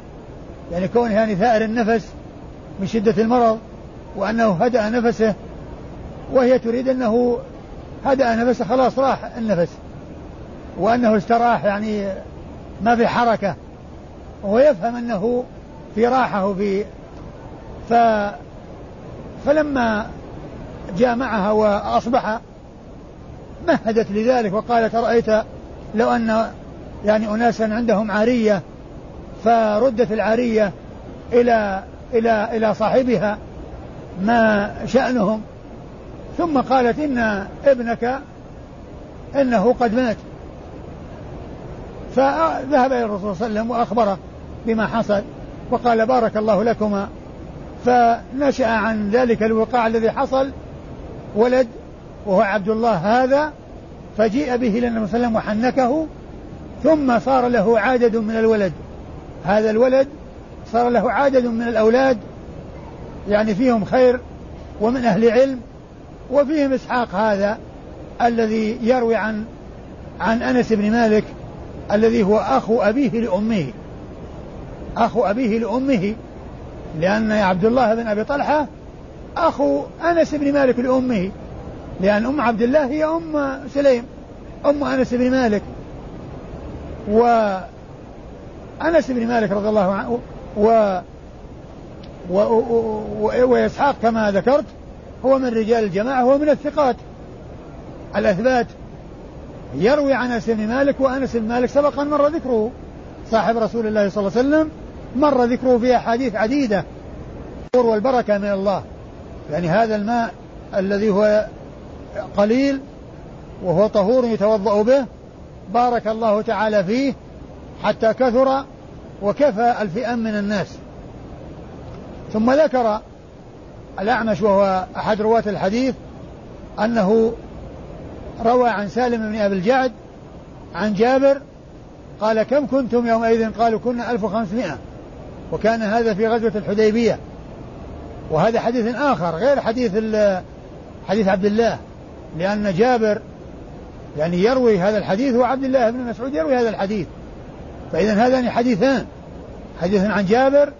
يعني كونه يعني ثائر النفس من شدة المرض وأنه هدأ نفسه وهي تريد أنه هدأ نفسه خلاص راح النفس وأنه استراح يعني ما في حركة وهو يفهم أنه في راحة وفي ف فلما جامعها وأصبح مهدت لذلك وقالت أرأيت لو أن يعني أناسا عندهم عارية فردت العارية إلى إلى إلى صاحبها ما شأنهم. ثم قالت إن ابنك إنه قد مات. فذهب إلى الرسول صلى الله عليه وسلم وأخبره بما حصل وقال بارك الله لكما. فنشأ عن ذلك الوقاع الذي حصل. ولد وهو عبد الله هذا فجيء به إلى النبي صلى الله عليه وسلم وحنكه ثم صار له عدد من الولد. هذا الولد صار له عدد من الأولاد يعني فيهم خير ومن أهل علم وفيهم إسحاق هذا الذي يروي عن عن أنس بن مالك الذي هو أخو أبيه لأمه. أخو أبيه لأمه لأن عبد الله بن أبي طلحة أخو أنس بن مالك لأمه. لأن أم عبد الله هي أم سليم أم أنس بن مالك. و أنس بن مالك رضي الله عنه و و... و... وإسحاق كما ذكرت هو من رجال الجماعة هو من الثقات. الأثبات يروي عن أنس بن مالك وأنس بن مالك سبق أن مر ذكره. صاحب رسول الله صلى الله عليه وسلم مر ذكره في أحاديث عديدة. والبركة من الله. يعني هذا الماء الذي هو قليل وهو طهور يتوضأ به بارك الله تعالى فيه حتى كثر وكفى الفئام من الناس. ثم ذكر الأعمش وهو أحد رواة الحديث أنه روى عن سالم بن أبي الجعد عن جابر قال كم كنتم يومئذ؟ قالوا كنا 1500 وكان هذا في غزوة الحديبية. وهذا حديث آخر غير حديث حديث عبد الله. لأن جابر يعني يروي هذا الحديث وعبد الله بن مسعود يروي هذا الحديث. فإذا هذان حديثان. حديث عن جابر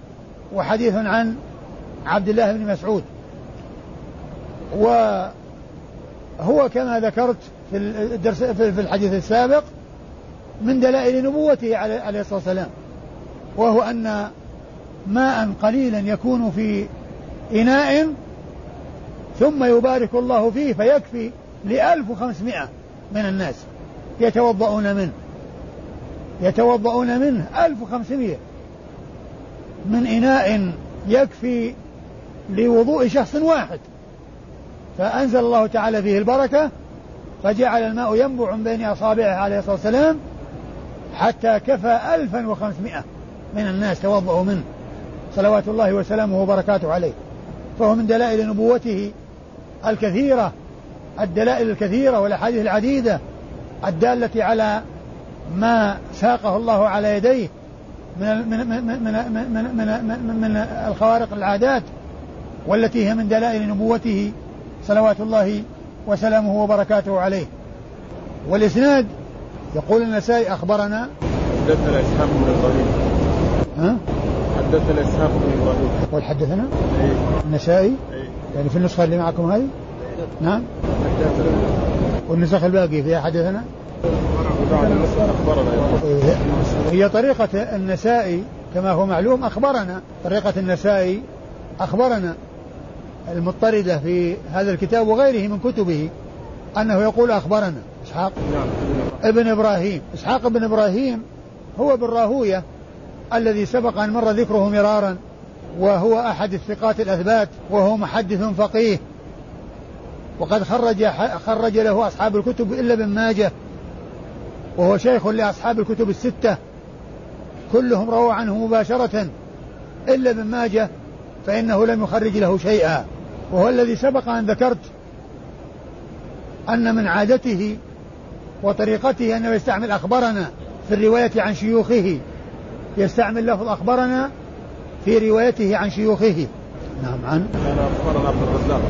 وحديث عن عبد الله بن مسعود. وهو كما ذكرت في الدرس في الحديث السابق من دلائل نبوته عليه الصلاة والسلام. وهو أن ماء قليلا يكون في إناء ثم يبارك الله فيه فيكفي لألف وخمسمائة من الناس يتوضؤون منه. يتوضؤون منه ألف وخمسمائة من إناء يكفي لوضوء شخص واحد. فأنزل الله تعالى فيه البركة فجعل الماء ينبع من بين أصابعه عليه الصلاة والسلام حتى كفى ألفا وخمسمائة من الناس توضؤوا منه. صلوات الله وسلامه وبركاته عليه. فهو من دلائل نبوته الكثيرة الدلائل الكثيرة والأحاديث العديدة الدالة على ما ساقه الله على يديه من من من من من, من, من, من الخوارق العادات والتي هي من دلائل نبوته صلوات الله وسلامه وبركاته عليه. والإسناد يقول النسائي أخبرنا حدثنا إسحاق بن إبراهيم. ها؟ حدثنا إسحاق بن إبراهيم. يقول حدثنا أي النسائي؟ أي يعني في النسخة اللي معكم هذه؟ نعم. والنسخ الباقي فيها حدثنا. هي طريقة النسائي كما هو معلوم أخبرنا طريقة النسائي أخبرنا المضطردة في هذا الكتاب وغيره من كتبه أنه يقول أخبرنا. إسحاق ابن إبراهيم. إسحاق بن إبراهيم هو بن راهوية الذي سبق أن مر ذكره مرارا وهو أحد الثقات الأثبات وهو محدث فقيه. وقد خرج خرج له أصحاب الكتب إلا ابن ماجه وهو شيخ لأصحاب الكتب الستة. كلهم رووا عنه مباشرة. إلا ابن ماجه فإنه لم يخرج له شيئا. وهو الذي سبق أن ذكرت أن من عادته وطريقته أنه يستعمل أخبرنا في الرواية عن شيوخه. يستعمل لفظ أخبرنا في روايته عن شيوخه. نعم عن؟ كان أخبرنا عبد الرزاق.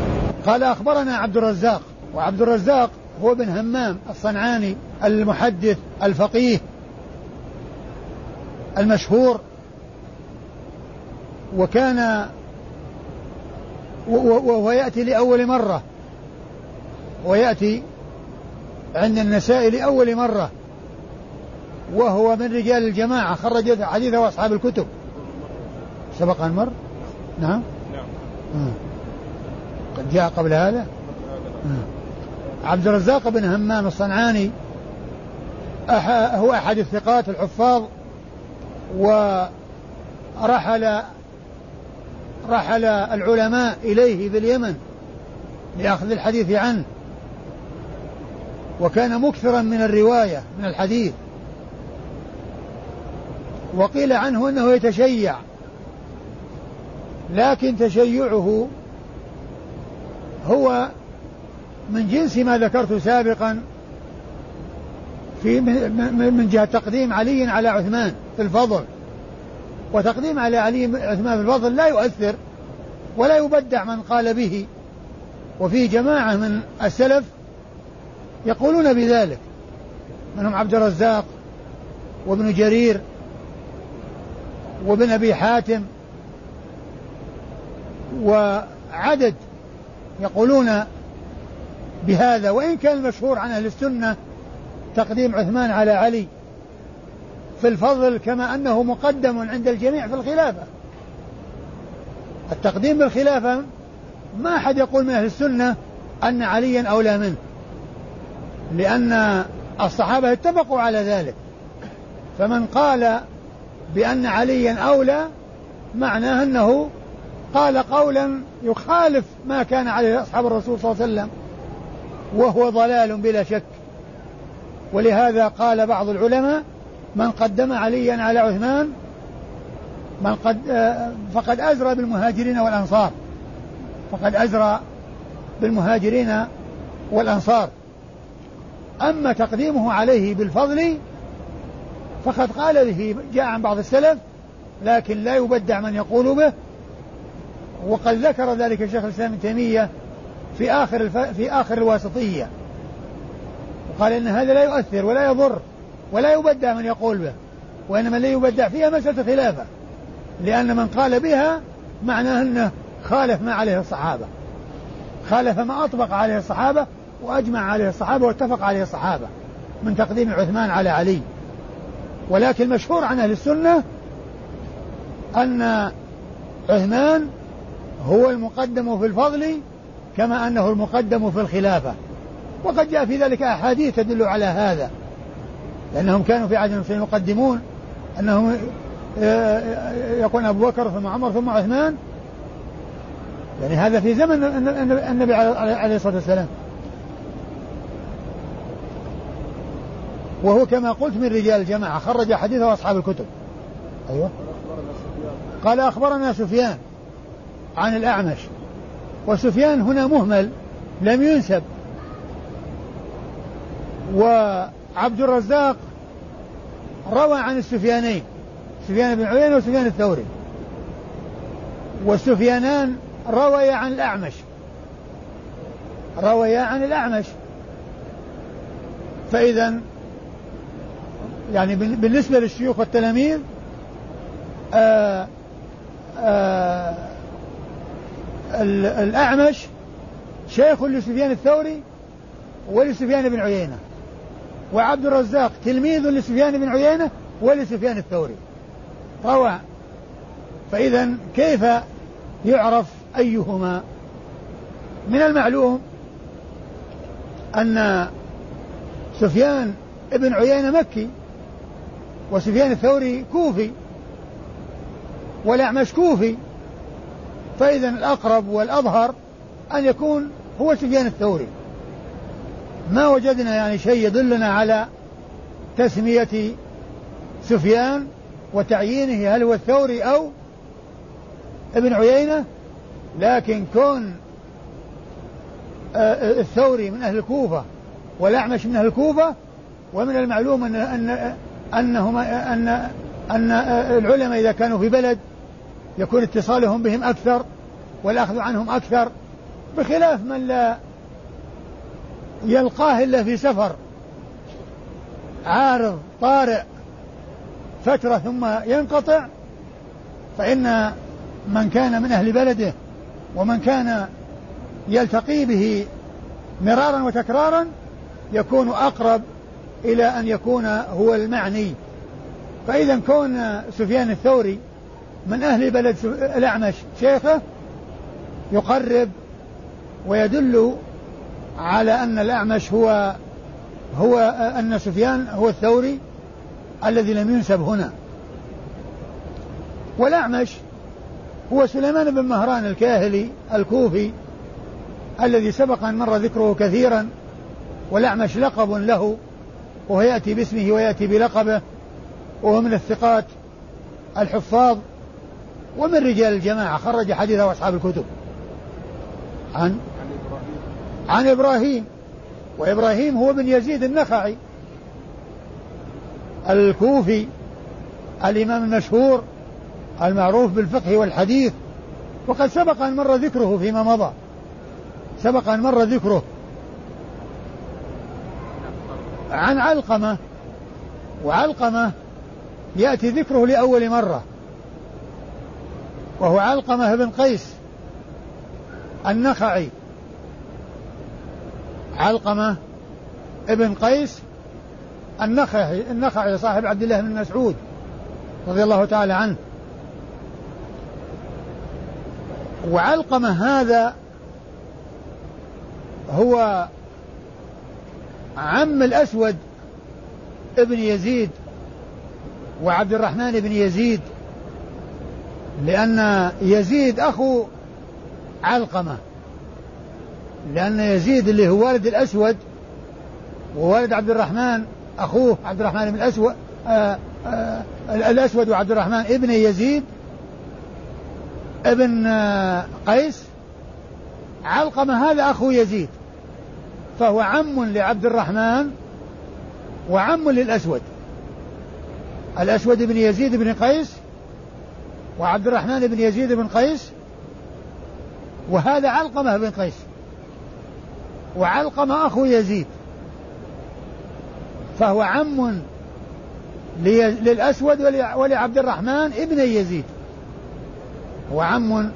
قال أخبرنا عبد الرزاق وعبد الرزاق هو بن همام الصنعاني المحدث الفقيه المشهور وكان وهو يأتي لأول مرة ويأتي عند النساء لأول مرة وهو من رجال الجماعة خرج حديثه أصحاب الكتب. سبق أن مر؟ نعم. قد جاء قبل هذا. عبد الرزاق بن همام الصنعاني هو أحد الثقات الحفاظ ورحل رحل العلماء إليه في اليمن لأخذ الحديث عنه. وكان مكثرا من الرواية من الحديث. وقيل عنه أنه يتشيع. لكن تشيعه هو من جنس ما ذكرت سابقا في من جهة تقديم علي على عثمان في الفضل. وتقديم على علي عثمان في الفضل لا يؤثر ولا يبدع من قال به. وفي جماعة من السلف يقولون بذلك منهم عبد الرزاق وابن جرير وابن أبي حاتم وعدد يقولون بهذا وإن كان المشهور عن أهل السنة تقديم عثمان على علي في الفضل كما أنه مقدم عند الجميع في الخلافة. التقديم بالخلافة ما أحد يقول من أهل السنة أن عليا أولى منه لأن الصحابة اتفقوا على ذلك. فمن قال بأن عليا أولى معناه أنه قال قولا يخالف ما كان عليه أصحاب الرسول صلى الله عليه وسلم وهو ضلال بلا شك. ولهذا قال بعض العلماء من قدم عليا على عثمان من قد فقد أزرى بالمهاجرين والأنصار. فقد أزرى بالمهاجرين والأنصار. أما تقديمه عليه بالفضل فقد قال به جاء عن بعض السلف لكن لا يبدع من يقول به. وقد ذكر ذلك الشيخ الإسلام ابن تيمية في آخر الف... في آخر الواسطية. وقال إن هذا لا يؤثر ولا يضر ولا يبدع من يقول به وإنما الذي يبدع فيها مسألة خلافة لأن من قال بها معناه أنه خالف ما عليه الصحابة. خالف ما أطبق عليه الصحابة وأجمع عليه الصحابة واتفق عليه الصحابة من تقديم عثمان على علي. ولكن المشهور عن أهل السنة أن عثمان هو المقدم في الفضل كما أنه المقدم في الخلافة. وقد جاء في ذلك أحاديث تدل على هذا لأنهم كانوا في عهد المسلمين يقدمون أنهم آه، يكون أبو بكر ثم عمر ثم عثمان. يعني هذا في زمن النبي عليه الصلاة والسلام. وهو كما قلت من رجال الجماعة خرج حديثه أصحاب الكتب. أيوه. قال أخبرنا سفيان. عن الأعمش. وسفيان هنا مهمل لم ينسب. وعبد الرزاق روى عن السفيانين سفيان بن عيينة وسفيان الثوري. والسفيانان رويا عن الأعمش. رويا عن الأعمش. فإذا يعني بالنسبة للشيوخ والتلاميذ آآ آآ الأعمش شيخ لسفيان الثوري ولسفيان بن عيينة وعبد الرزاق تلميذ لسفيان بن عيينة ولسفيان الثوري. روى فإذا كيف يعرف أيهما؟ من المعلوم أن سفيان بن عيينة مكي وسفيان الثوري كوفي والأعمش كوفي فإذا الأقرب والأظهر أن يكون هو سفيان الثوري. ما وجدنا يعني شيء يدلنا على تسمية سفيان وتعيينه هل هو الثوري أو ابن عيينة لكن كون آه، الثوري من أهل الكوفة والأعمش من أهل الكوفة ومن المعلوم أن أن أنهما أن أن العلماء إذا كانوا في بلد يكون اتصالهم بهم أكثر والأخذ عنهم أكثر بخلاف من لا يلقاه إلا في سفر عارض طارئ فترة ثم ينقطع فإن من كان من أهل بلده ومن كان يلتقي به مرارا وتكرارا يكون أقرب إلى أن يكون هو المعني. فإذا كون سفيان الثوري من أهل بلد الأعمش شيخه يقرب ويدل على أن الأعمش هو هو أن سفيان هو الثوري الذي لم ينسب هنا. والأعمش هو سليمان بن مهران الكاهلي الكوفي الذي سبق أن مر ذكره كثيرا والأعمش لقب له وهو يأتي باسمه ويأتي بلقبه وهو من الثقات الحفاظ ومن رجال الجماعة خرج حديثه أصحاب الكتب. عن؟ عن إبراهيم. وإبراهيم هو بن يزيد النخعي. الكوفي الإمام المشهور المعروف بالفقه والحديث. وقد سبق أن مر ذكره فيما مضى. سبق أن مر ذكره. عن علقمة. وعلقمة يأتي ذكره لأول مرة. وهو علقمة بن قيس النخعي. علقمة ابن قيس النخعي النخعي صاحب عبد الله بن مسعود رضي الله تعالى عنه. وعلقمة هذا هو عم الأسود ابن يزيد وعبد الرحمن بن يزيد لأن يزيد أخو علقمة. لأن يزيد اللي هو والد الأسود ووالد عبد الرحمن أخوه عبد الرحمن بن الأسود آآ آآ الأسود وعبد الرحمن ابن يزيد ابن قيس. علقمة هذا أخو يزيد فهو عم لعبد الرحمن وعم للأسود. الأسود بن يزيد بن قيس وعبد الرحمن بن يزيد بن قيس وهذا علقمة بن قيس وعلقمة أخو يزيد فهو عم للأسود ولعبد الرحمن ابن يزيد. هو عم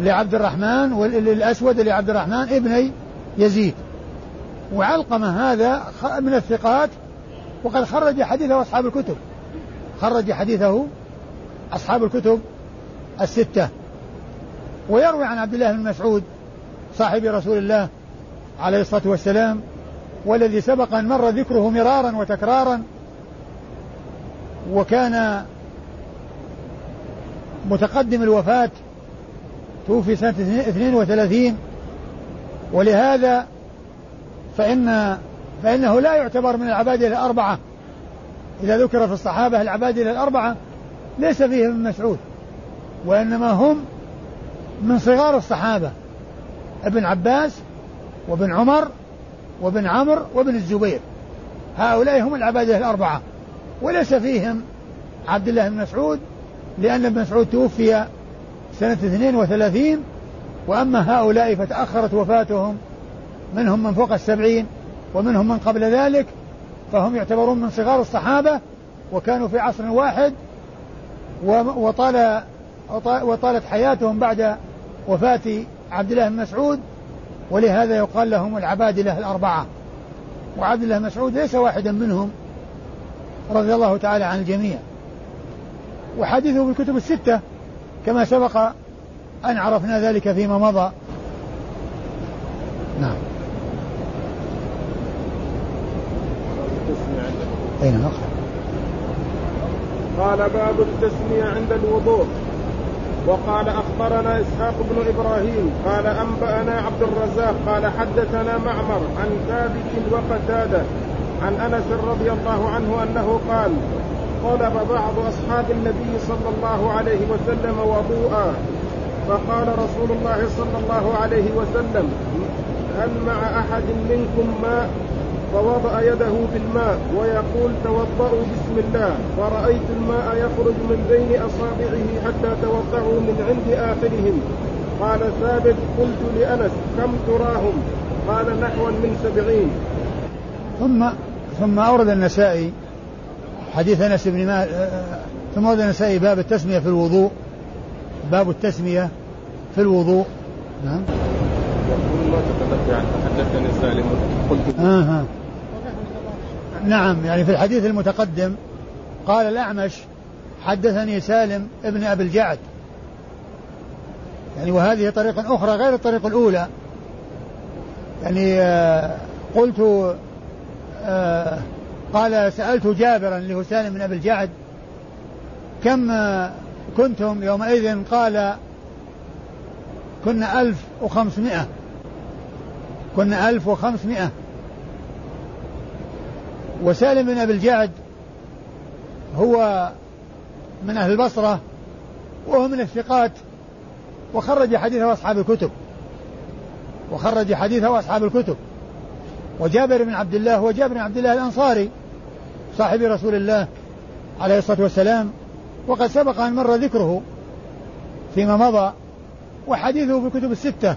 لعبد الرحمن وللأسود لعبد الرحمن ابن يزيد. وعلقمة هذا من الثقات وقد خرج حديثه أصحاب الكتب. خرج حديثه أصحاب الكتب الستة. ويروي عن عبد الله بن مسعود صاحب رسول الله عليه الصلاة والسلام والذي سبق أن مر ذكره مرارا وتكرارا وكان متقدم الوفاة توفي سنة 32 ولهذا فإن فإنه لا يعتبر من العبادلة الأربعة. إذا ذكر في الصحابة العبادلة الأربعة ليس فيهم ابن مسعود وإنما هم من صغار الصحابة ابن عباس وابن عمر وابن عمرو وابن الزبير. هؤلاء هم العبادة الأربعة. وليس فيهم عبد الله بن مسعود لأن ابن مسعود توفي سنة 32 وأما هؤلاء فتأخرت وفاتهم منهم من فوق السبعين ومنهم من قبل ذلك فهم يعتبرون من صغار الصحابة وكانوا في عصر واحد وطال وطالت حياتهم بعد وفاة عبد الله بن مسعود ولهذا يقال لهم العبادلة الأربعة. وعبد الله مسعود ليس واحدا منهم رضي الله تعالى عن الجميع. وحديثه في الكتب الستة كما سبق أن عرفنا ذلك فيما مضى. نعم. أين نقرأ قال باب التسمية عند الوضوء. وقال أخبرنا إسحاق بن إبراهيم قال أنبأنا عبد الرزاق قال حدثنا معمر عن ثابت وقتادة عن أنس رضي الله عنه أنه قال طلب بعض أصحاب النبي صلى الله عليه وسلم وضوءا. فقال رسول الله صلى الله عليه وسلم هل مع أحد منكم ماء؟ فوضع يده في الماء ويقول توضأوا بسم الله. فرأيت الماء يخرج من بين أصابعه حتى توضأوا من عند آخرهم. قال ثابت قلت لأنس كم تراهم؟ قال نحوا من سبعين. ثم ثم أورد النسائي حديث أنس بن مالك ثم أورد النسائي باب التسمية في الوضوء. باب التسمية في الوضوء. نعم. يقول ما يعني حدثني سالم قلت آه آه. نعم يعني في الحديث المتقدم قال الأعمش حدثني سالم ابن أبي الجعد. يعني وهذه طريقة أخرى غير الطريقة الأولى. يعني آه قلت آه قال سألت جابرا اللي هو سالم بن أبي الجعد كم آه كنتم يومئذ؟ قال كنا ألف وخمسمائة. كنا ألف وخمسمائة. وسالم بن أبي الجعد هو من أهل البصرة وهو من الثقات وخرج حديثه أصحاب الكتب. وخرج حديثه أصحاب الكتب. وجابر بن عبد الله هو جابر بن عبد الله الأنصاري صاحب رسول الله عليه الصلاة والسلام. وقد سبق أن مر ذكره فيما مضى وحديثه في الكتب الستة.